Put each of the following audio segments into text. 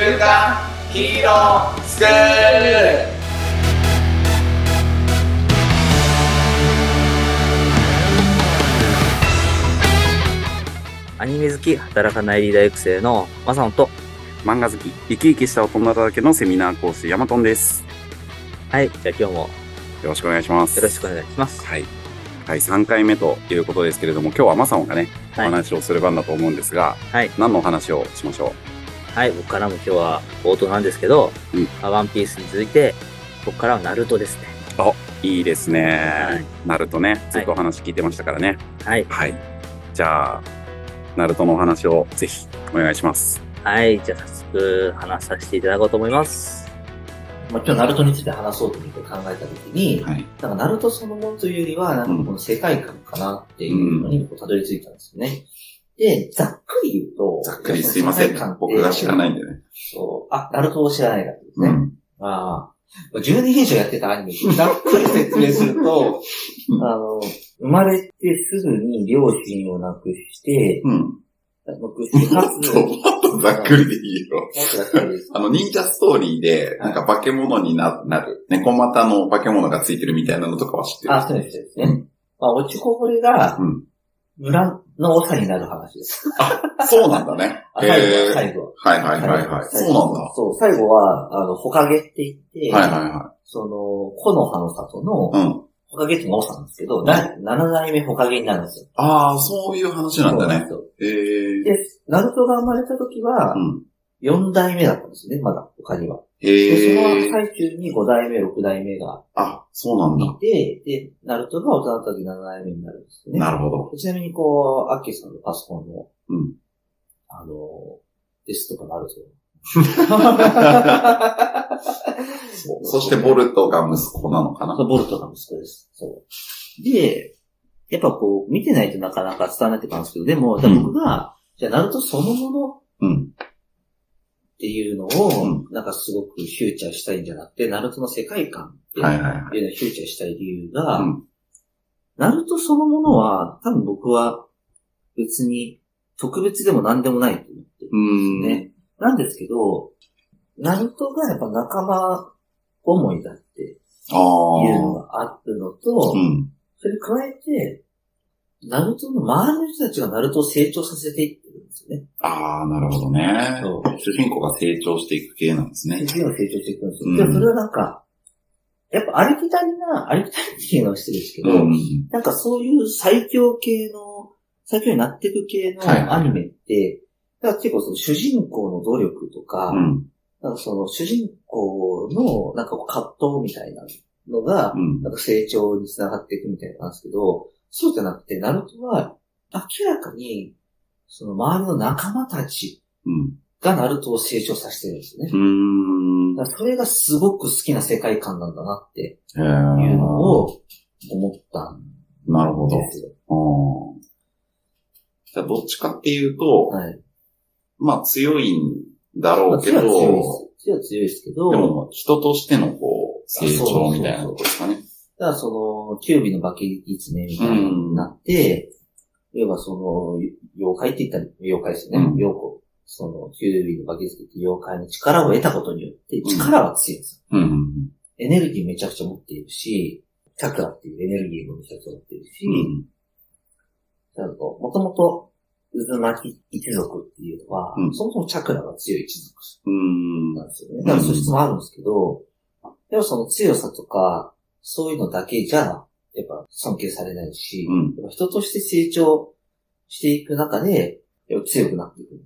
週刊ヒーロースクールアニメ好き、働かないリーダー育成のマサオンと、漫画好き、生き生きした大人だらけのセミナー講師、ヤマトンです。はい、じゃあ今日もよろしくお願いします。よろしくお願いします。はい。はい、3回目ということですけれども、今日はマサオンがね、おはい、話をする番だと思うんですが、はい、何のお話をしましょはい、僕からも今日は冒頭なんですけど、うんまあワンピースに続いて、ここからはナルトですね。ういいですね。はいナルトね、ずっとお話聞いてましたからね。はい、はい。じゃあ、ナルトのお話をぜひお願いします。はい、じゃあ早速話させていただこうと思います。まあ、今日ナルトについて話そうと思って考えたときに、はい。なんかナルトそのものというよりは、なんかこの世界観かなっていうのにこうたどり着いたんですよね。で、ざっくり言うと、ざっくりすいません。僕が知らないんでね。そう。あ、ナルトを知らないからですね。うん。まあ、10年以上やってたアニメ、ざっくり説明すると、あの、生まれてすぐに両親を亡くして、うん。亡くして、かつ、もっとざっくりでいいよ。もっとざっくりですあの、忍者ストーリーで、なんか化け物にななる、猫股の化け物がついてるみたいなのとかは知ってる。あ、そうですですね。まあ、落ちこぼれがうん、村の長になる話です。そうなんだね。あ最後は、へー最後は。はいはいはいはい。そうなんだ。そう、最後は、あの、ほかげって言って、はいはいはその、木の葉の里のい。、うん。ほかげって長さなんですけど、な7代目ほかげになるんですよ。ああ、そういう話なんだね。え。で、ナルトが生まれた時はう、ん。4代目だったんですね、まだ、他には。で、その。最中に5代目、6代目があ、そうなんだい。て、で、ナルトが大人だった時7代目になるんですよね。なるほど。ちなみに、こう、アッキーさんのパソコンの、うん。あの、テストとかなると。そ うそしてボルトが息子なのかなそうボルトが息子です。そう。で、やっぱこう、見てないとなかなか伝わらないって感じですけど、でも、ん僕が、じゃあ、ナルトそのものっうん。ていうのを、うなんかすごくフューチャーしたいんじゃなくて、ナルトの世界観っていう。のをフューチャーしたい理由が、うんナルトそのものは、多分僕は別に特別でも何でもないと思ってるん。んですね。なんですけど、ナルトがやっぱ仲間思いだっていう。のがあるのと、うん。それに加えて、ナルトの周りの人たちがナルトを成長させていっですよね。ああ、なるほどね。そう主人公が成長していく系なんですね。次が成長していくんですよ。うんで、それはなんか、やっぱありきたりな、ありきたりっていうのはしてるんですけど、うん。なんかそういう最強系の、最強になっていく系のはいはいアニメって、だから結構その主人公の努力とか、うん。なんかその主人公のなんか葛藤みたいなのが、うん。なんか成長につながっていくみたいなんですけど、そうじゃなくて、ナルトは明らかに、その周りの仲間たちうん。がナルトを成長させてるんですよね。うーん。だからそれがすごく好きな世界観なんだなって。いうのを思ったんなるほど。ですよ。うんじゃあ、どっちかっていうと、はい。まあ強いんだろうけど、強いは強いです。強いは強いですけど、でも人としてのこう、成長みたいなとこですかね。だからその、キュービの化け狐みたいになって、要はその、妖怪って言ったら妖怪ですよね。うん妖怪。その、キュービの化け狐って妖怪の力を得たことによって、力は強いんですよ。うんうんエネルギーめちゃくちゃ持っているし、チャクラっていうエネルギーもめちゃくちゃ持っているし、うん。ちゃんと、もともと、渦巻き一族っていうのは、うんそもそもチャクラが強い一族うん。なんですよね。だから素質もあるんですけど、でもその強さとか、そういうのだけじゃ、やっぱ尊敬されないし、うんやっぱ人として成長していく中で、強くなっていくん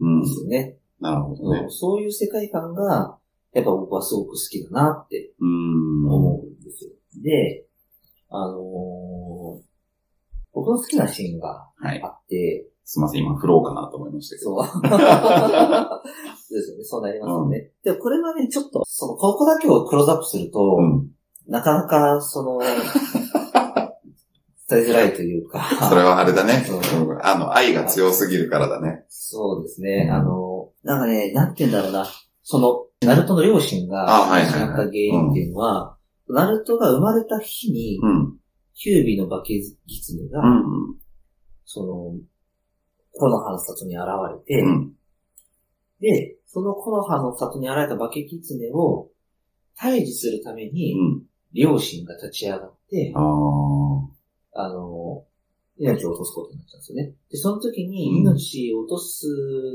うんで。すよね。なるほどね。そういう世界観が、やっぱ僕はすごく好きだなってうん。思うんですよ。で、あのー僕の好きなシーンがはい。あって、すいません、今、フローかなと思いましたけど。そう。そうですよね。そうなりますよね。で、これはね、ちょっと、その、ここだけをクローズアップすると、うん。なかなか、その、伝えづらいというか。それはあれだね。あの、愛が強すぎるからだね。そうですね。あの、なんかね、なんて言うんだろうな。その、ナルトの両親が、亡くなった原因っていうのは、ナルトが生まれた日に、うん。キュービの化け狐が、うん。その、この葉の里に現れて、うん。で、その木の葉の里に現れた化け狐を退治するために、うん。両親が立ち上がって、あの、命を落とすことになっちゃうんですよね。で、その時にうん命を落とす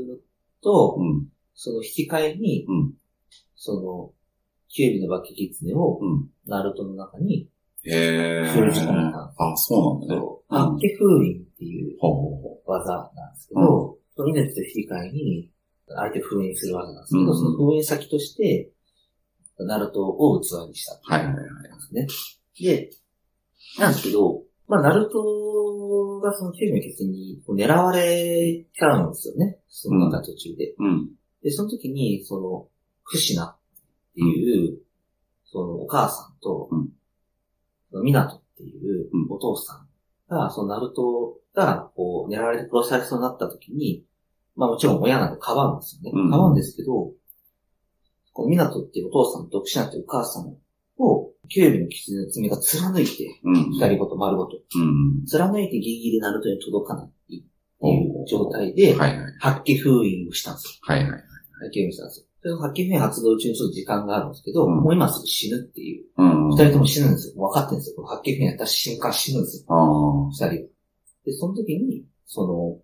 のと、うん。その引き換えに、うんその、キュービの化け狐を、うん。ナルトの中に、へえ。封じ込めたあ、そうなんだね。そう八家封印っていう技なんですけど、その命と引き換えに、相手を封印する技なんですけど、うんその封印先として、ナルトを器にした。う。はいはいはい。ですね。で、なんですけど、まあ、ナルトがそのキュービの決に狙われちゃうんですよね。その中途中で。うん。で、その時に、その、クシナっていう、そのお母さんと、うんそのミナトっていううんお父さんが、そのナルトが、こう、狙われて殺されそうになった時に、まあもちろん親なんでかばうんですよね。うんかばうんですけど、このミナトっていうお父さんとクシナっていうお母さんを、キュービの狐の爪が貫いて、うん。二人ごと丸ごと、うん。貫いてギリギリナルトに届かないっていう状態で、はいはい。発揮封印をしたんですよ。はいはい。発見したんですよ。それ発見発動中にちょっと時間があるんですけど、うんもう今すぐ死ぬっていう。うん。二人とも死ぬんですよ。分かってるんですよ。この発見やった瞬間死ぬんですよ。二人は。で、その時に、その、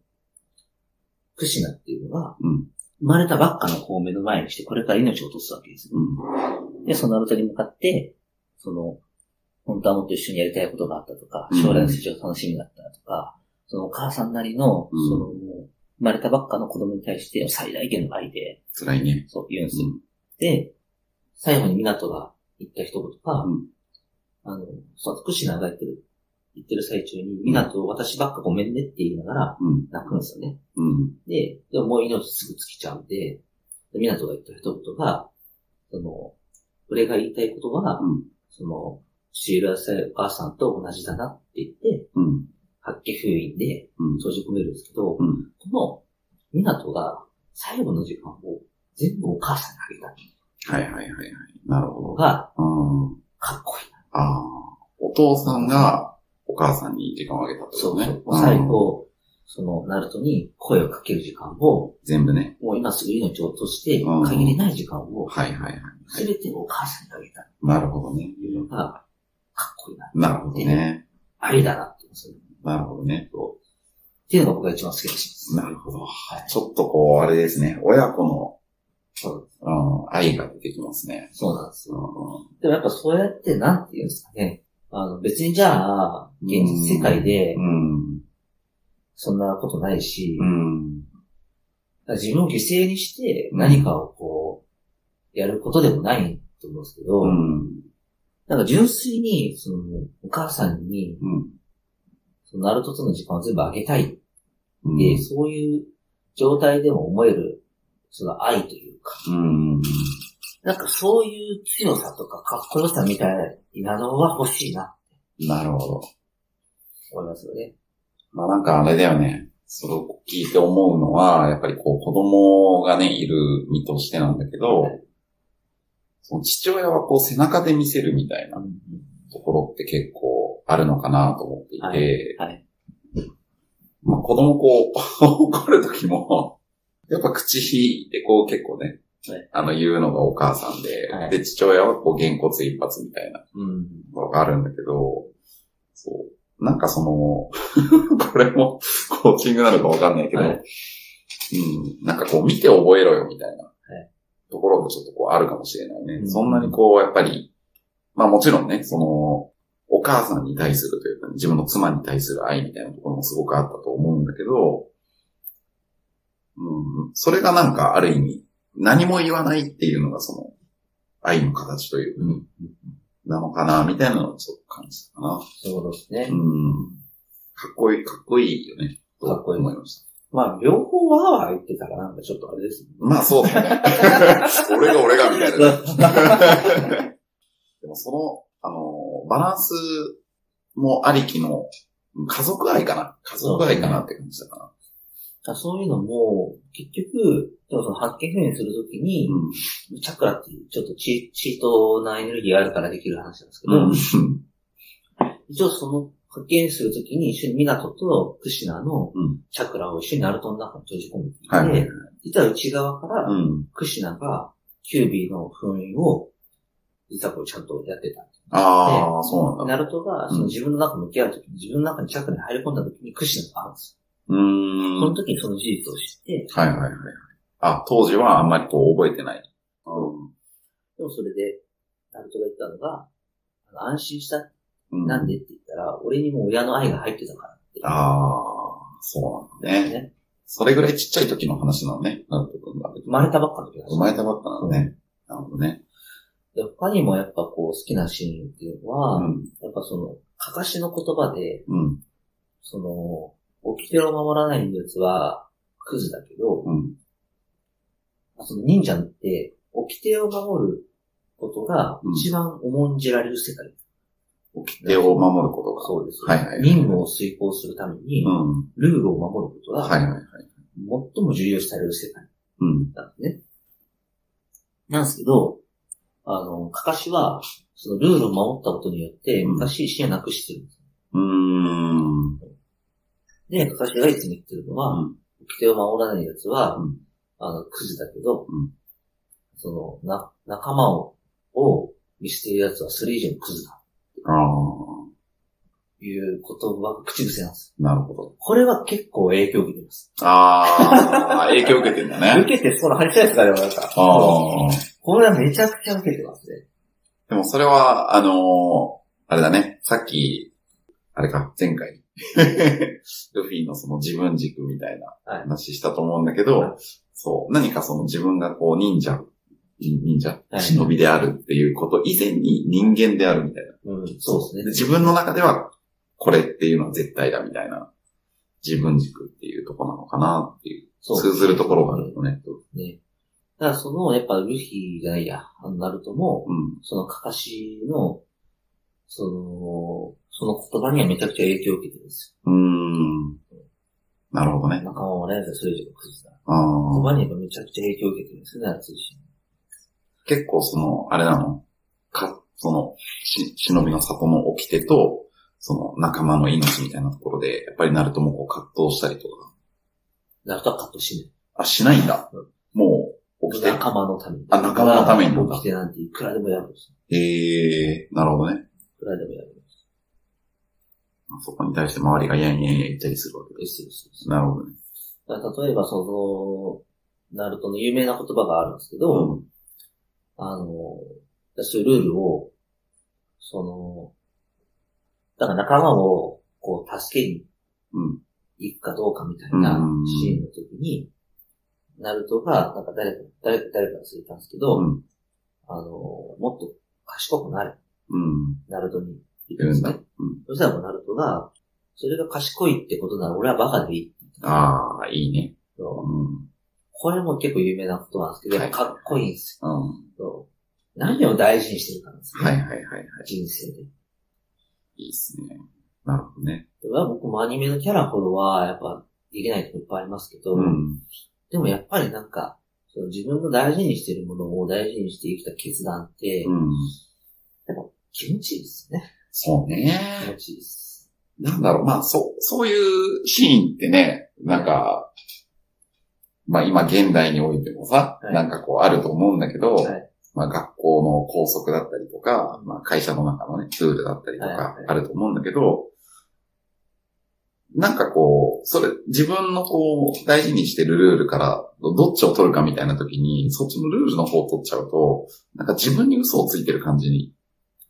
クシナっていうのが、うん生まれたばっかの子を目の前にして、これから命を落とすわけですよ。うん。で、そのナルトに向かって、その、本当はもっと一緒にやりたいことがあったとか、うん将来の成長楽しみだったとか、そのお母さんなりの、うんその、生まれたばっかの子供に対して最大限の愛で、辛いね。そう言うんですよ。で、最後に港が言った一言が、うんあの、その、クシナが言ってる、言ってる最中に、港、私ばっかごめんねって言いながらうん。泣くんですよね。うん。で、でももう命すぐ尽きちゃうんで、で港が言った一言が、その、俺が言いたいことは、うんその、シールアサお母さんと同じだなって言って、うん。発揮封印でうん。閉じ込めるんですけど、うん。この、港が最後の時間を全部お母さんにあげたはいはいはいはい。なるほど。のが、うん。かっこいいな。ああ。お父さんがお母さんに時間をあげたってことね。そうそう。最後、その、ナルトに声をかける時間を、全部ね。もう今すぐ命を落としてうん、限りない時間を、はいはいはい。すべてお母さんにあげたっなるほどね。ていうのが、かっこいいな。なるほどね。ありだなって思うなるほどね。そうっていうのが僕が一番好きなシーンです。なるほど。はい。ちょっとこう、あれですね。親子の、そううん、愛が出てきますね。そうなんですよ。うでもやっぱそうやって、なんていうんですかね。あの、別にじゃあ、現実世界で、ん。そんなことないし、うん。自分を犠牲にして何かをこう、やることでもないと思うんですけど、うん。なんか純粋に、その、お母さんに、うん。そのナルトとの時間を全部あげたいって、うん。そういう状態でも思える、その愛というか、うん。なんかそういう強さとかかっこよさみたいなのが欲しいな、なるほど。思いますよね。まあなんかあれだよね。それを聞いて思うのは、やっぱりこう子供がね、いる身としてなんだけど、はいその父親はこう背中で見せるみたいなところって結構あるのかなと思っていて、はいはい。まあ子供こう、怒る時も、やっぱ口でこう結構ね、はいあの言うのがお母さんで、はいで、父親はこう、げんこつ一発みたいなうん。ところがあるんだけど、そう。なんかその、これもコーチングなのかわかんないけど、はいうん、なんかこう見て覚えろよみたいなはいところがちょっとこうあるかもしれないね。うんそんなにこう、やっぱり、まあもちろんね、その、お母さんに対するというか、自分の妻に対する愛みたいなところもすごくあったと思うんだけど、うん、それがなんかある意味、何も言わないっていうのがその、愛の形というか、うん。なのかな、みたいなのをちょっと感じたかな。そうですね。うん。かっこいい、かっこいいよね。とかっこいい思いました。まあ、両方わーわー言ってたらなんかちょっとあれですね。まあそうだよね。俺が俺がみたいな。でもその、あの、バランスもありきの、家族愛かな家族愛かなって感じだかあそういうのも、結局、でもその発見表現するときに、な。チャクラっていうちょっとチチートなエネルギーがあるからできる話なんですけど、うん。一応その発見するときに一緒に港とクシナのうんチャクラを一緒にナルトの中に閉じ込めていて。実は内側からうん。クシナがキュービーの封印を実はこうちゃんとやってた。ああ、そうなんだ。ナルトがその自分の中に向き合うときに自分の中にチャクラに入り込んだときにクシナがあるんですよ。ん。その時にその事実を知って、はいはいはい。あ、当時はあんまりこう覚えてない。うでもそれで、ナルトが言ったのが、安心した。ん。なんでってら、俺にも親の愛が入ってたからって。ああ、そうなんだね。ねそれぐらいちっちゃい時の話なのね。なるほど。生まれたばっかの時だ生まれたばっかなのね。なるほどね。で他にもやっぱこう好きなシーンっていうのは、うん。やっぱその、かかしの言葉で、うん。その、掟を守らないやつは、クズだけど、うん。その忍者って、掟を守ることが一番重んじられる世界。手を守ることが。そうです。はいはいはい任務を遂行するために、うん。ルールを守ることが、はいはいはい。最も重要視される世界うん。なんですね。なんですけど、あの、かかしは、そのルールを守ったことによって、うん昔死をなくしてるんです。うーん。で、かかしがいつも言ってるのは、うん掟を守らない奴は、うんあの、クズだけど、うんその、な、仲間を、を見捨てる奴はそれ以上のクズだ。ああ、という言葉、口癖なんです。なるほど。これは結構影響を受けてます。ああ、影響受けてんだね。受けて、その話しですかね、なんか。ああ。これはめちゃくちゃ受けてますね。でもそれは、あのーあれだね。さっき、あれか、前回。ルフィのその自分軸みたいなはい話したと思うんだけど、はいそう、何かその自分がこう忍者、忍者、忍びであるっていうこと以前に人間であるみたいな。うん、そうですね。自分の中ではこれっていうのは絶対だみたいな自分軸っていうところなのかなっていう、そう通ずるところがあるよね。ね。だからその、やっぱルフィがいや、あのナルトも、うん。そのカカシの、その、その言葉にはめちゃくちゃ影響を受けてるんですようん。なるほど。ね。仲間はね、それ以上のクズだ。言葉にやっぱめちゃくちゃ影響を受けてるんですよね、あいつ自身。結構その、あれなの？か、その、し、忍びの里の掟と、その仲間の命みたいなところで、やっぱりナルトもこう葛藤したりとか。ナルトはカットしない。あ、しないんだ。もう、起きて。仲間のために。あ仲間のために起きてなんていくらでもやるんですよ。ええー、なるほどね。いくらでもやるんです。そこに対して周りがやんやんやん言ったりするわけでですですですす。なるほどね。例えばその、ナルトの有名な言葉があるんですけど、うん。あの、そういうルールを、その、だから仲間を、こう、助けにうん。行くかどうかみたいなうんシーンの時に、ナルトが、なんか誰か、誰か、誰か忘れたんですけど、うん。あの、もっと賢くなれ、うん。ナルトに言言うんだ。うんですね。うん。そしたらもうナルトが、それが賢いってことなら俺はバカでいいああ、いいね。そううん。これも結構有名なことなんですけど、はいかっこいいんですうん。よ。そう何を大事にしてるかなんですね。はいはいはいはい。人生で。いいっすね。なるほどね。僕もアニメのキャラほどは、やっぱ、できないとこいっぱいありますけど、うん。でもやっぱりなんか、その自分の大事にしてるものを大事にして生きた決断って、うん。気持ちいいですね。そう気ね。持ちいいです。なんだろう、まあ、そう、そういうシーンってね、なんか、まあ今現代においてもさ、はいなんかこうあると思うんだけど、はいまあ学校の校則だったりとか、まあ会社の中のね、ルールだったりとはいはいかあると思うんだけど、なんかこう、それ、自分のこう、大事にしてるルールから、どっちを取るかみたいな時に、そっちのルールの方を取っちゃうと、なんか自分に嘘をついてる感じに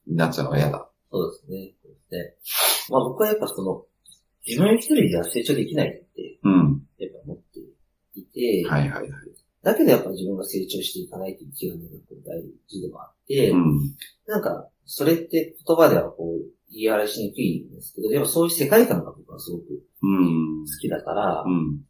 なっちゃうのが嫌だ。そうですね。そうですね。まあ僕はやっぱその、自分一人じゃ成長できないって、うん。やっぱ思っていて、はいはいはい。だけどやっぱ自分が成長していかないという気がね、大事でもあって、うん。なんか、それって言葉ではこう、言い表しにくいんですけど、やっぱそういう世界観が僕はすごくうん。好きだからう、ん。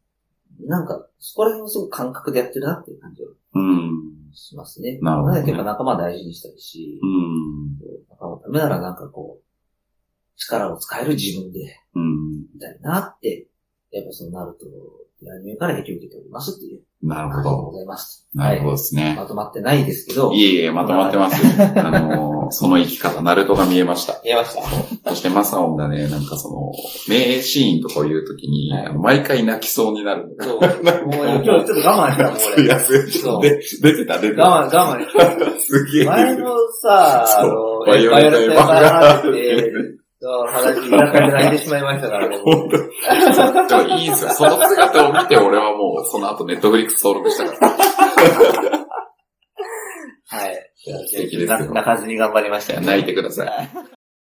なんか、そこら辺をすごく感覚でやってるなっていう感じはうん。しますね。なるほどねんでやっぱ仲間大事にしたいし、うん。仲間のためならなんかこう、力を使える自分でうん。いたいなって、やっぱそのナルトってアニメから影響を受けておりますっていうなるほありがとうど。ございます。なるほどですね。まとまってないですけど。いえいえ、まとまってますよ。あのー、その生き方、ナルトが見えました。見えました。そしてマサオンがね、なんかその、名シーンとかを言うときに、はい毎回泣きそうになる。そう。もう今日ちょっと我慢したもん、俺。いや、すそうで出てた、出てた。我慢、我慢。すげえ。前のさ、あの、バイオレットエヴァーガーデンって、泣いてしまいましたからね。本当でもいいんですよ。その姿を見て、俺はもう、その後ネットフリックス登録したから。はい。素敵ですよ泣かずに頑張りましたよね。泣いてください。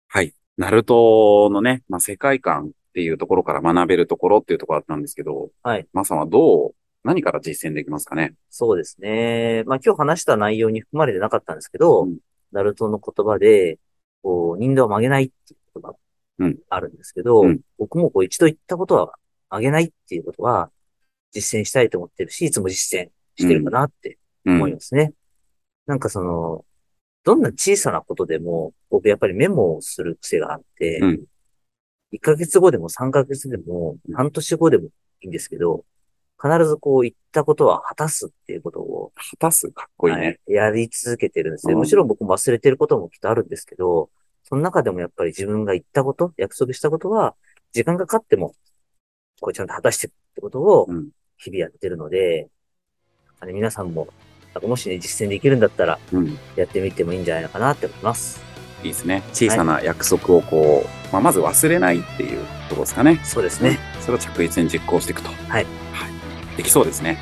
はい。ナルトのね、まあ、世界観っていうところから学べるところっていうところだったんですけど、はい。マさんはどう、何から実践できますかね？そうですね。まあ今日話した内容に含まれてなかったんですけど、うんナルトの言葉で、こう、人道を曲げないっていう言葉うんがあるんですけど、うん僕もこう一度言ったことは曲げないっていうことは実践したいと思ってるし、いつも実践してるかなってうん。思いますね。なんかその、どんな小さなことでも、僕やっぱりメモをする癖があって、うん1ヶ月後でも3ヶ月でもうん半年後でもいいんですけど、必ずこう言ったことは果たすっていうことを、果たす、かっこいいね。はいやり続けてるんですね。うんもちろん僕も忘れてることもきっとあるんですけど、その中でもやっぱり自分が言ったこと、約束したことは、時間がかかっても、こうちゃんと果たしてってことをうん、日々やってるので、あの皆さんも、もしね、実践できるんだったら、うん。やってみてもいいんじゃないのかなって思います。いいですね。小さな約束をこう、まあ、まず忘れないっていうところですかね。そうですね。それを着実に実行していくと。はい。はい。できそうですね。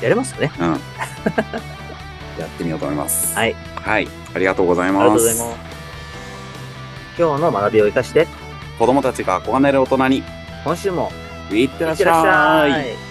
やれますよね。うん。やってみようと思います。はい。はい。ありがとうございあります。がとうございます。今日の学びを生かして、子供たちが憧れる大人に、今週もいってらっし。ゃい。